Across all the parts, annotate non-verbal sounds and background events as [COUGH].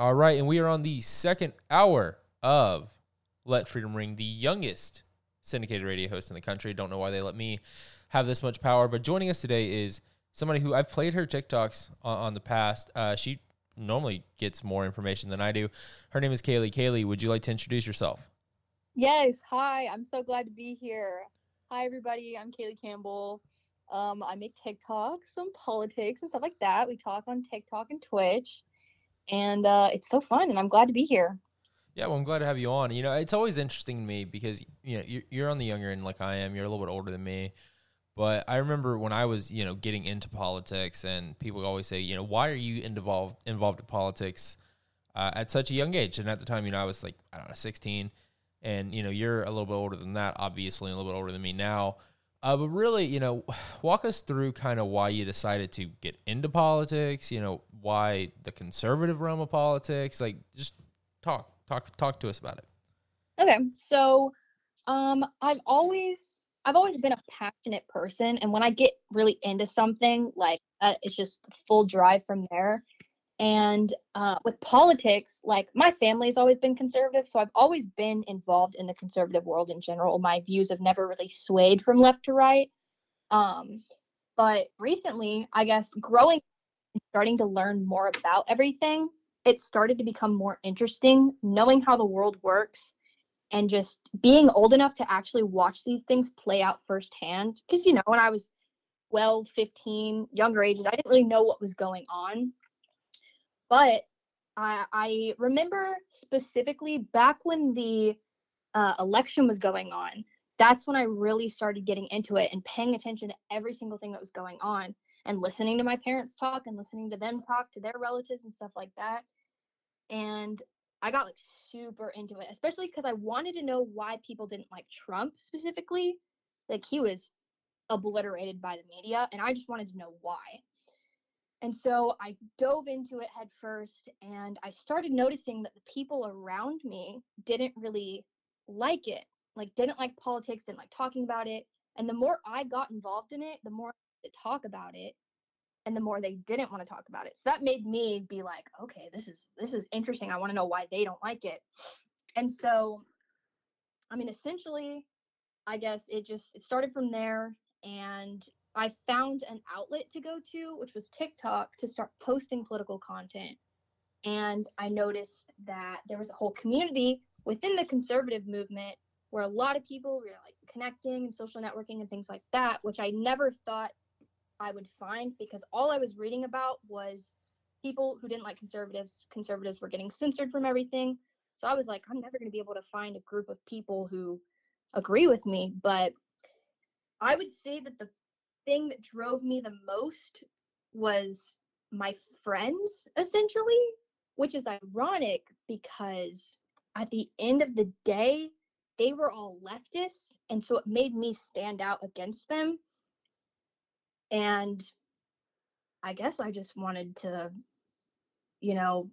All right, and we are on the second hour of Let Freedom Ring, the youngest syndicated radio host in the country. Don't know why they let me have this much power, but joining us today is somebody who I've played her TikToks on, on the past. Uh, she normally gets more information than I do. Her name is Kaylee. Kaylee, would you like to introduce yourself? Yes. Hi. I'm so glad to be here. Hi, everybody. I'm Kaylee Campbell. Um, I make TikToks on politics and stuff like that. We talk on TikTok and Twitch and uh, it's so fun, and I'm glad to be here. Yeah, well, I'm glad to have you on. You know, it's always interesting to me because you know you're, on the younger end, like I am. You're a little bit older than me, but I remember when I was you know getting into politics, and people always say, you know, why are you involved involved in politics uh, at such a young age? And at the time, you know, I was like I don't know, 16, and you know, you're a little bit older than that, obviously, and a little bit older than me now. Uh, but really, you know, walk us through kind of why you decided to get into politics. You know, why the conservative realm of politics. Like, just talk, talk, talk to us about it. Okay, so um, I've always, I've always been a passionate person, and when I get really into something, like uh, it's just full drive from there. And uh, with politics, like my family has always been conservative, so I've always been involved in the conservative world in general. My views have never really swayed from left to right. Um, but recently, I guess growing and starting to learn more about everything, it started to become more interesting, knowing how the world works and just being old enough to actually watch these things play out firsthand. Because, you know, when I was 12, 15, younger ages, I didn't really know what was going on but I, I remember specifically back when the uh, election was going on, that's when I really started getting into it and paying attention to every single thing that was going on and listening to my parents talk and listening to them talk to their relatives and stuff like that. And I got like super into it, especially because I wanted to know why people didn't like Trump specifically. Like he was obliterated by the media, and I just wanted to know why. And so I dove into it head first and I started noticing that the people around me didn't really like it, like didn't like politics, didn't like talking about it. And the more I got involved in it, the more I talk about it and the more they didn't want to talk about it. So that made me be like, okay, this is this is interesting. I want to know why they don't like it. And so I mean essentially I guess it just it started from there and I found an outlet to go to, which was TikTok, to start posting political content. And I noticed that there was a whole community within the conservative movement where a lot of people were like connecting and social networking and things like that, which I never thought I would find because all I was reading about was people who didn't like conservatives. Conservatives were getting censored from everything. So I was like, I'm never going to be able to find a group of people who agree with me. But I would say that the thing that drove me the most was my friends, essentially, which is ironic because at the end of the day, they were all leftists. And so it made me stand out against them. And I guess I just wanted to, you know,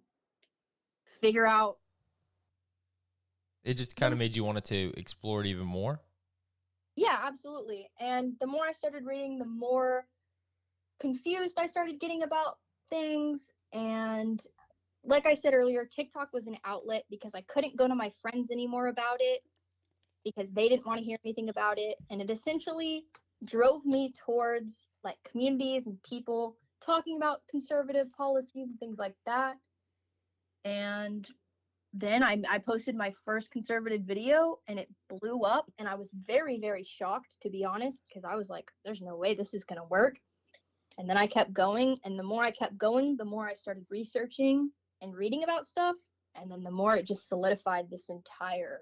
figure out. It just kind of made you want to explore it even more. Yeah, absolutely. And the more I started reading, the more confused I started getting about things. And like I said earlier, TikTok was an outlet because I couldn't go to my friends anymore about it because they didn't want to hear anything about it. And it essentially drove me towards like communities and people talking about conservative policies and things like that. And then I, I posted my first conservative video and it blew up and i was very very shocked to be honest because i was like there's no way this is going to work and then i kept going and the more i kept going the more i started researching and reading about stuff and then the more it just solidified this entire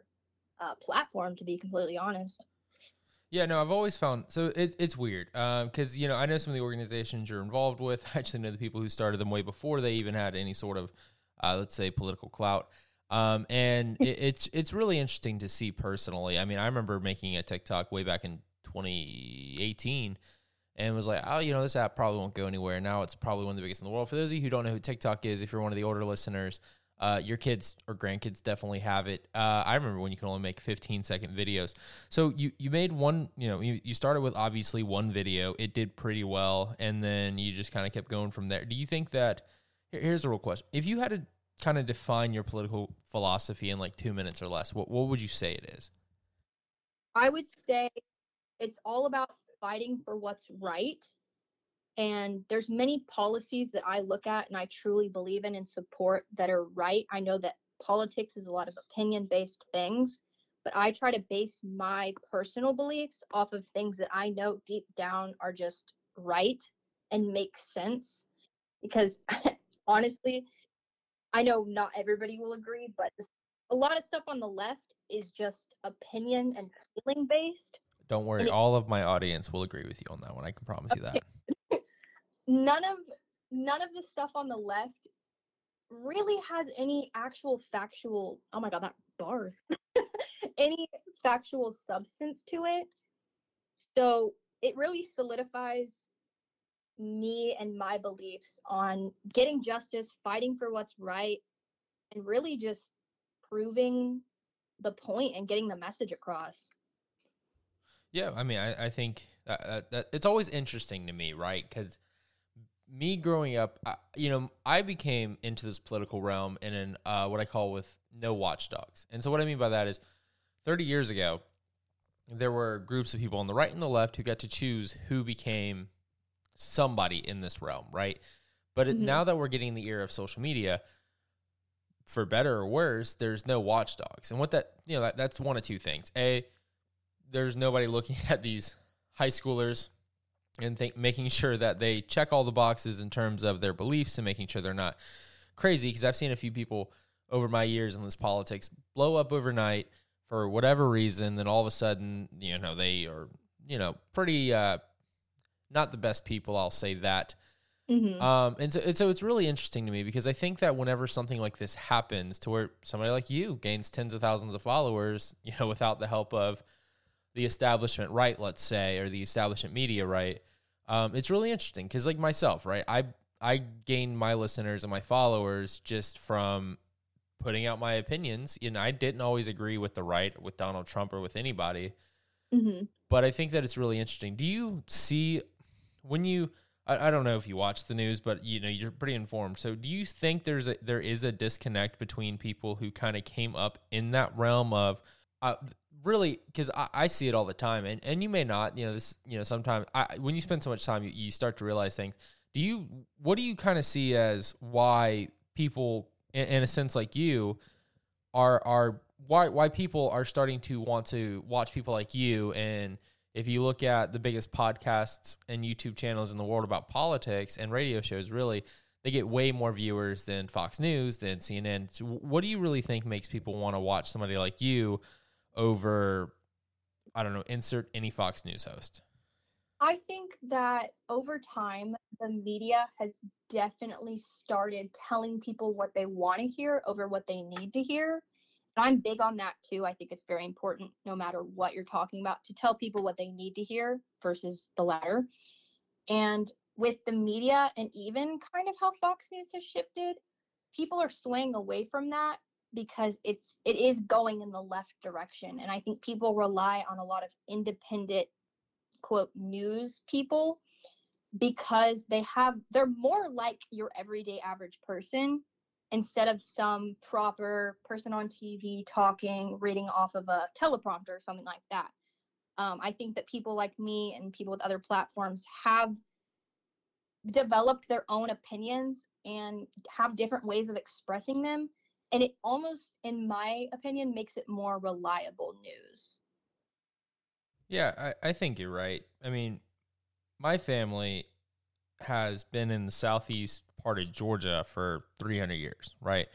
uh, platform to be completely honest yeah, no, I've always found so it, it's weird because um, you know I know some of the organizations you're involved with. [LAUGHS] I actually know the people who started them way before they even had any sort of uh, let's say political clout. Um, and [LAUGHS] it, it's it's really interesting to see personally. I mean, I remember making a TikTok way back in 2018 and was like, oh, you know, this app probably won't go anywhere. Now it's probably one of the biggest in the world. For those of you who don't know who TikTok is, if you're one of the older listeners, uh, your kids or grandkids definitely have it. Uh, I remember when you can only make 15 second videos. So you, you made one, you know, you, you started with obviously one video. It did pretty well. And then you just kind of kept going from there. Do you think that, here's a real question. If you had to kind of define your political philosophy in like two minutes or less, what, what would you say it is? I would say it's all about fighting for what's right and there's many policies that i look at and i truly believe in and support that are right i know that politics is a lot of opinion based things but i try to base my personal beliefs off of things that i know deep down are just right and make sense because [LAUGHS] honestly i know not everybody will agree but a lot of stuff on the left is just opinion and feeling based don't worry, all of my audience will agree with you on that one. I can promise you that. [LAUGHS] none of none of the stuff on the left really has any actual factual oh my god that bars [LAUGHS] any factual substance to it so it really solidifies me and my beliefs on getting justice fighting for what's right and really just proving the point and getting the message across yeah, I mean, I, I think that, that, that, it's always interesting to me, right? Because me growing up, I, you know, I became into this political realm in an uh, what I call with no watchdogs. And so, what I mean by that is, thirty years ago, there were groups of people on the right and the left who got to choose who became somebody in this realm, right? But mm-hmm. now that we're getting the era of social media, for better or worse, there's no watchdogs. And what that, you know, that, that's one of two things. A, there's nobody looking [LAUGHS] at these high schoolers and think, making sure that they check all the boxes in terms of their beliefs and making sure they're not crazy. Because I've seen a few people over my years in this politics blow up overnight for whatever reason. Then all of a sudden, you know, they are, you know, pretty uh, not the best people. I'll say that. Mm-hmm. Um, and so, and so it's really interesting to me because I think that whenever something like this happens, to where somebody like you gains tens of thousands of followers, [LAUGHS] you know, without the help of the establishment right, let's say, or the establishment media right, um, it's really interesting because, like myself, right, I I gained my listeners and my followers just from putting out my opinions. You know, I didn't always agree with the right, with Donald Trump, or with anybody. Mm-hmm. But I think that it's really interesting. Do you see when you? I, I don't know if you watch the news, but you know you're pretty informed. So, do you think there's a there is a disconnect between people who kind of came up in that realm of uh, really because I, I, see it all the time and, and you may not you know this you know sometimes I, when you spend so much time you, you start to realize things do you what do you kind of see as why people in, in, a sense like you are are why why people are starting to want to watch people like you and if you look at the biggest podcasts and youtube channels in the world about politics and radio shows really they get way more viewers than fox news than cnn so what do you really think makes people want to watch somebody like you over I don't know, insert any Fox News host? I think that over time, the media has definitely started telling people what they want to hear over what they need to hear. I'm big on that too. I think it's very important, no matter what you're talking about, to tell people what they need to hear versus the latter. And with the media and even kind of how Fox News has shifted, people are swaying away from that because it's it is going in the left direction and i think people rely on a lot of independent quote news people because they have they're more like your everyday average person instead of some proper person on tv talking reading off of a teleprompter or something like that. Um, i think that people like me and people with other platforms have developed their own opinions and have different ways of expressing them and it almost in my opinion makes it more reliable news. Yeah I, I think you're right. I mean my family has been in the southeast part of georgia for 300 years right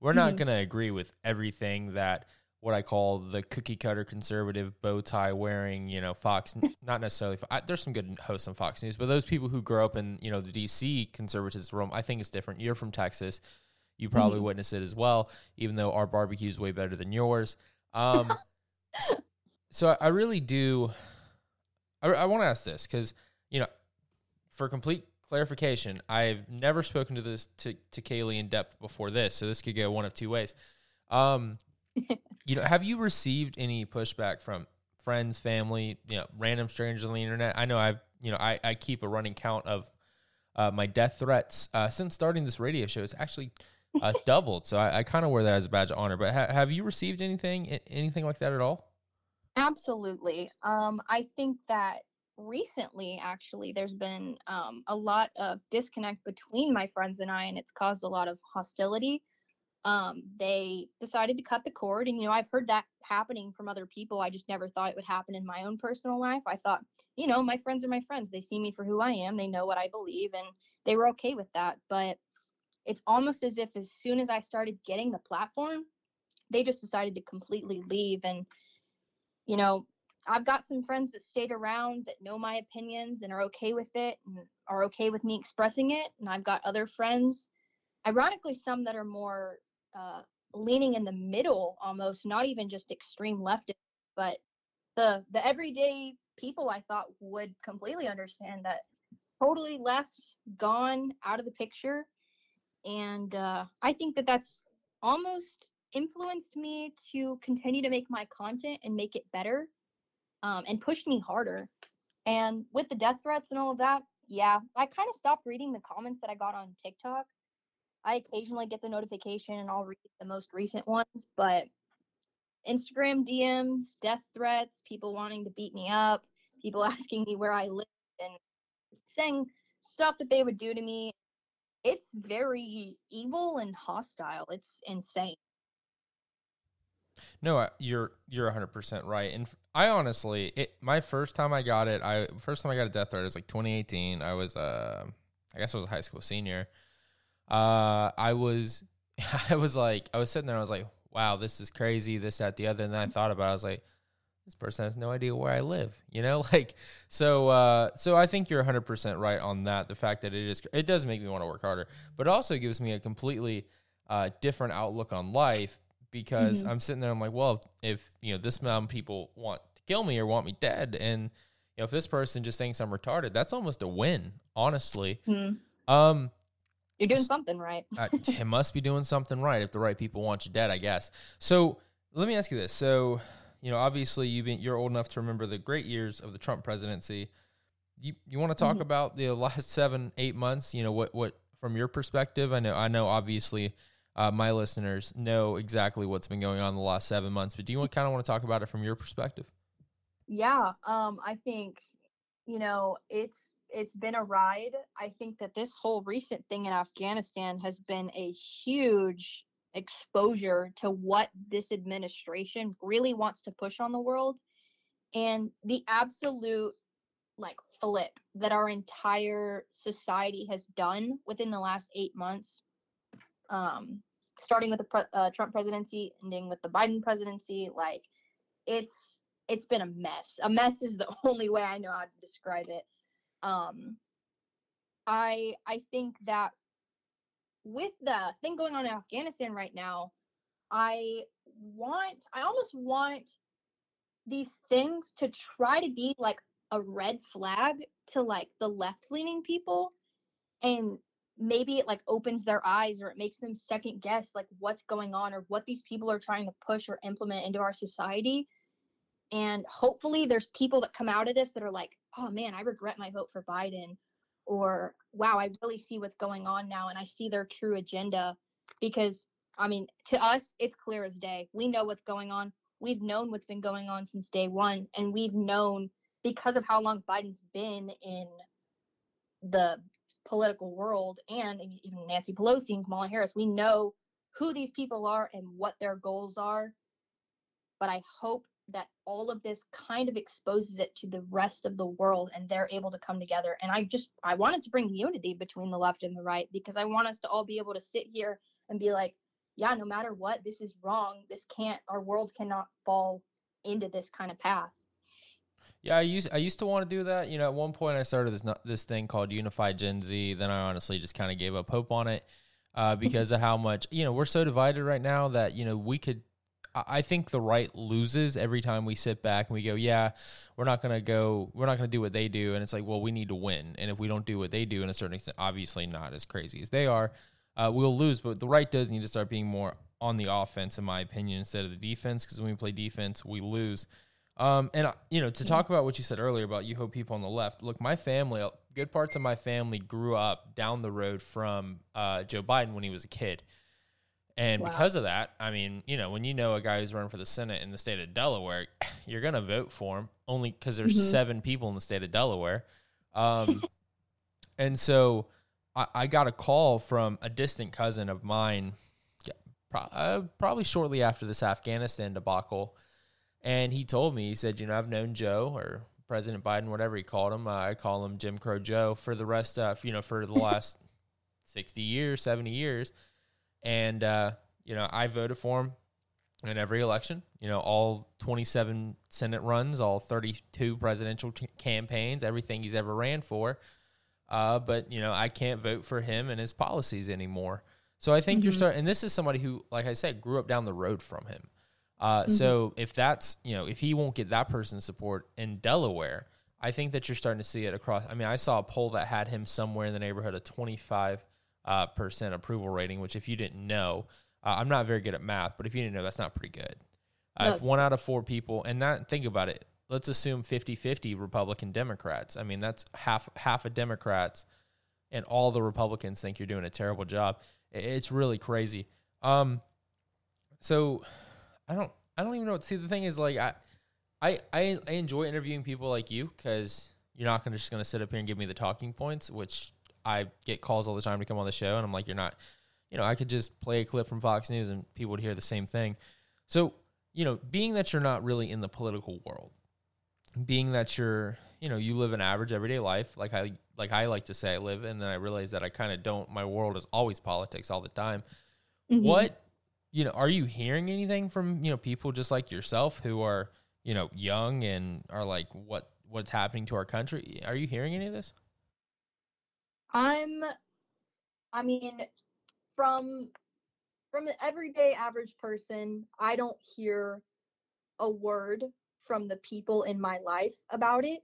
we're not mm-hmm. going to agree with everything that what I call the cookie cutter conservative bow tie wearing, you know, Fox, [LAUGHS] not necessarily, I, there's some good hosts on Fox News, but those people who grow up in, you know, the DC conservatism realm, I think it's different. You're from Texas you probably Mhm. witnessed it as well, even though our barbecue is way better than yours. Um, so, [LAUGHS] so I- I really do. I, I want to ask this because you know, for complete clarification, I've never spoken to this to to Kaylee in depth before this, so this could go one of two ways. Um, [LAUGHS] you know, have you received any pushback from friends, family, you know, random strangers on the internet? I know I've, you know, I, I keep a running count of uh, my death threats uh, since starting this radio show. It's actually uh, [LAUGHS] doubled, so I, I kind of wear that as a badge of honor. But ha- have you received anything, anything like that at all? Absolutely. Um, I think that recently, actually, there's been um, a lot of disconnect between my friends and I, and it's caused a lot of hostility. Um, they decided to cut the cord, and you know, I've heard that happening from other people. I just never thought it would happen in my own personal life. I thought, you know, my friends are my friends. They see me for who I am. They know what I believe, and they were okay with that. But it's almost as if as soon as I started getting the platform, they just decided to completely leave and you know, I've got some friends that stayed around that know my opinions and are okay with it and are okay with me expressing it. And I've got other friends, ironically, some that are more uh, leaning in the middle almost, not even just extreme leftist, but the the everyday people I thought would completely understand that totally left, gone out of the picture. And uh, I think that that's almost influenced me to continue to make my content and make it better um, and pushed me harder. And with the death threats and all of that, yeah, I kind of stopped reading the comments that I got on TikTok. I occasionally get the notification and I'll read the most recent ones, but Instagram DMs, death threats, people wanting to beat me up, people [LAUGHS] asking me where I live and saying stuff that they would do to me. It's very evil and hostile. It's insane. No, you're you're 100 percent right. And I honestly, it my first time I got it, I first time I got a death threat was like 2018. I was uh, I guess I was a high school senior. Uh, I was, [LAUGHS] I was like, I was sitting there, I was like, wow, this is crazy, this, that, the other. And then I thought about, it, I was like, this person has no idea where I live, you know, [LAUGHS] like so. Uh, so I think you're 100 percent right on that. The fact that it is, it does make me want to work harder, but it also gives me a completely uh, different outlook on life because Mhm. I'm sitting there. I'm like, well, if, if you know this amount of people want to kill me or want me dead, and you know if this person just thinks I'm retarded, that's almost a win, honestly. Um, You're doing something right. it must be doing something right if the right people want you dead, I guess. So let me ask you this: so you know, obviously you've been you're old enough to remember the great years of the Trump presidency. You you want to talk Mhm. about the last seven eight months? You know what what from your perspective? I know I know obviously. Uh, my listeners know exactly what's been going on the last seven months, but do you kind of want to talk about it from your perspective? Yeah, um, I think you know it's it's been a ride. I think that this whole recent thing in Afghanistan has been a huge exposure to what this administration really wants to push on the world and the absolute like flip that our entire society has done within the last 8 months um starting with the pre- uh, Trump presidency ending with the Biden presidency like it's it's been a mess. A mess is the [LAUGHS] only way I know how to describe it. Um, I I think that with the thing going on in Afghanistan right now, I want I almost want these things to try to be like a red flag to like the left leaning people and maybe it like opens their eyes or it makes them second guess like what's going on or what these people are trying to push or implement into our society. And hopefully there's people that come out of this that are like oh man i regret my vote for biden or wow i really see what's going on now and i see their true agenda. Because i mean to us it's clear as day. We know what's going on. We've known what's been going on since day one and we've known because of how long biden's been in the political world and even nancy pelosi and kamala harris we know who these people are and what their goals are. But i hope that all of this kind of exposes it to the rest of the world and they're able to come together. And i just i wanted to bring unity between the left and the right because i want us to all be able to sit here and be like yeah no matter what this is wrong. This can't our world cannot fall into this kind of path Yeah, I used I used to want to do that. You know, at one point I started this this thing called Unified Gen Z. Then I honestly just kind of gave up hope on it. uh, because of how much you know we're so divided right now that you know we could. I think the right loses every time we sit back and we go, yeah, we're not gonna go, we're not gonna do what they do, and it's like, well, we need to win, and if we don't do what they do, in a certain extent, obviously not as crazy as they are, uh, we'll lose. But the right does need to start being more on the offense, in my opinion, instead of the defense, because when we play defense, we lose. Um, and uh, you know, to talk about what you said earlier about you hope people on the left. Look, my family, uh, good parts of my family grew up down the road from uh, Joe Biden when he was a kid, and Wow. because of that, I mean, you know, when you know a guy who's running for the Senate in the state of Delaware, [LAUGHS] you're gonna vote for him only because there's Mhm. seven people in the state of Delaware, um, [LAUGHS] and so I, I got a call from a distant cousin of mine, pro- uh, probably shortly after this Afghanistan debacle and he told me, he said, you know, I've known Joe or President Biden, whatever he called him. Uh, I call him Jim Crow Joe for the rest of, you know, for the [LAUGHS] last 60 years, 70 years. And, uh, you know, I voted for him in every election, you know, all 27 Senate runs, all 32 presidential t- campaigns, everything he's ever ran for. Uh, but, you know, I can't vote for him and his policies anymore. So I think you're Mhm. starting, and this is somebody who, like I said, grew up down the road from him. Uh, So if that's you know if he won't get that person's support in Delaware, I think that you're starting to see it across. I mean, I saw a poll that had him somewhere in the neighborhood of 25 uh, percent approval rating, which if you didn't know, uh, I'm not very good at math, but if you didn't know, that's not pretty good. Uh, No, if one out of four people, and that think about it, let's assume 50-50 Republican Democrats. I mean, that's half half of Democrats, and all the Republicans think you're doing a terrible job. It's really crazy. Um, so I don't I don't even know what see the thing is like I I I, I enjoy interviewing people like you because you're not gonna just gonna sit up here and give me the talking points, which I get calls all the time to come on the show and I'm like, you're not you know, I could just play a clip from Fox News and people would hear the same thing. So, you know, being that you're not really in the political world, being that you're, you know, you live an average everyday life, like I like I like to say I live, and then I realize that I kind of don't. My world is always politics all the time. Mhm. What you know, are you hearing anything from, you know, people just like yourself who are, you know, young and are like what what's happening to our country? Are you hearing any of this? I'm I mean from from the everyday average person, I don't hear a word from the people in my life about it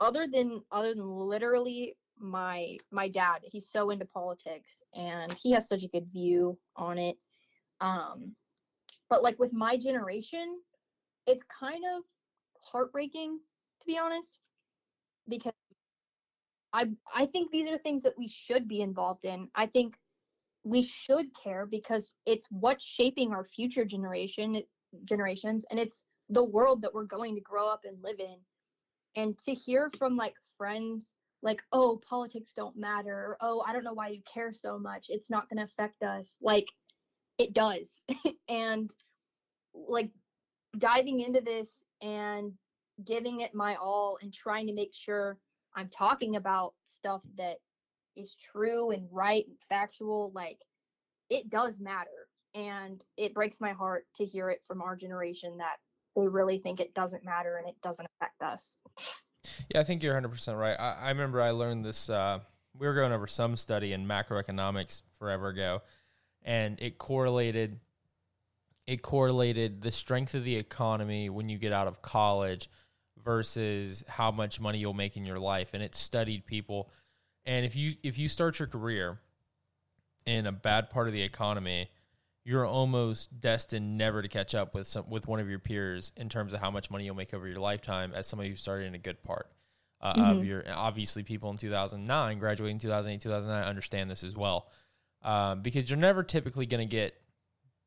other than other than literally my my dad. He's so into politics and he has such a good view on it. Um but like with my generation, it's kind of heartbreaking to be honest because I I think these are things that we should be involved in. I think we should care because it's what's shaping our future generation generations and it's the world that we're going to grow up and live in. And to hear from like friends like, "Oh, politics don't matter," or "Oh, I don't know why you care so much. It's not going to affect us." Like it does. [LAUGHS] and like diving into this and giving it my all and trying to make sure I'm talking about stuff that is true and right and factual, like it does matter. And it breaks my heart to hear it from our generation that they really think it doesn't matter and it doesn't affect us. Yeah, I think you're 100% right. I, I remember I learned this. Uh, we were going over some study in macroeconomics forever ago, and it correlated. It correlated the strength of the economy when you get out of college versus how much money you'll make in your life, and it studied people. And if you if you start your career in a bad part of the economy, you're almost destined never to catch up with some with one of your peers in terms of how much money you'll make over your lifetime as somebody who started in a good part uh, of Mhm. your obviously people in 2009 graduating 2008 2009 understand this as well um, because you're never typically going to get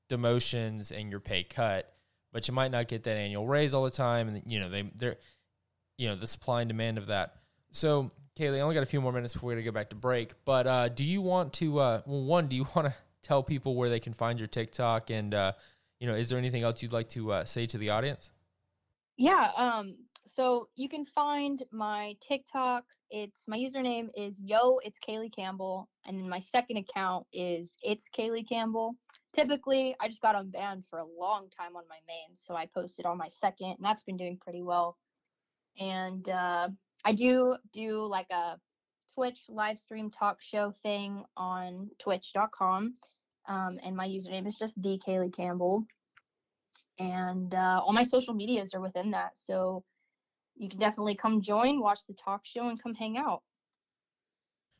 demotions and your pay cut but you might not get that annual raise all the time and you know they they're you know the supply and demand of that so Kaylee, I only got a few more minutes before we to go back to break. But uh, do you want to? Uh, well, one, do you [LAUGHS] want to tell people where they can find your TikTok? And uh, you know, is there anything else you'd like to uh, say to the audience? Yeah, um so you can find my TikTok. It's my username is yo, it's Kaylee Campbell, and my second account is it's Kaylee Campbell. Typically, I just got unbanned for a long time on my main, so I posted on my second, and that's been doing pretty well. And uh, I do do like a Twitch live stream talk show thing on twitch.com. Um, and my username is just the Kaylee Campbell. And uh, all my social medias are within that. So you can definitely come join, watch the talk show, and come hang out.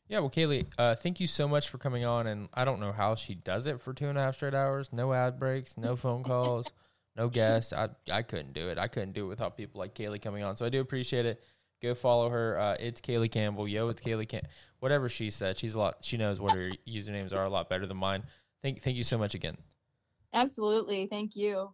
Yeah, well, Kaylee, uh, thank you so much for coming on. And I don't know how she does it for two and a half straight hours. No ad breaks, no phone calls, [LAUGHS] no guests. I I couldn't do it. I couldn't do it without people like Kaylee coming on. So I do appreciate it. Go follow her. Uh, it's Kaylee Campbell. Yo, it's Kaylee Cam. Whatever she said, she's a lot. She knows what her usernames are a lot better than mine. Thank thank you so much again. Absolutely. Thank you.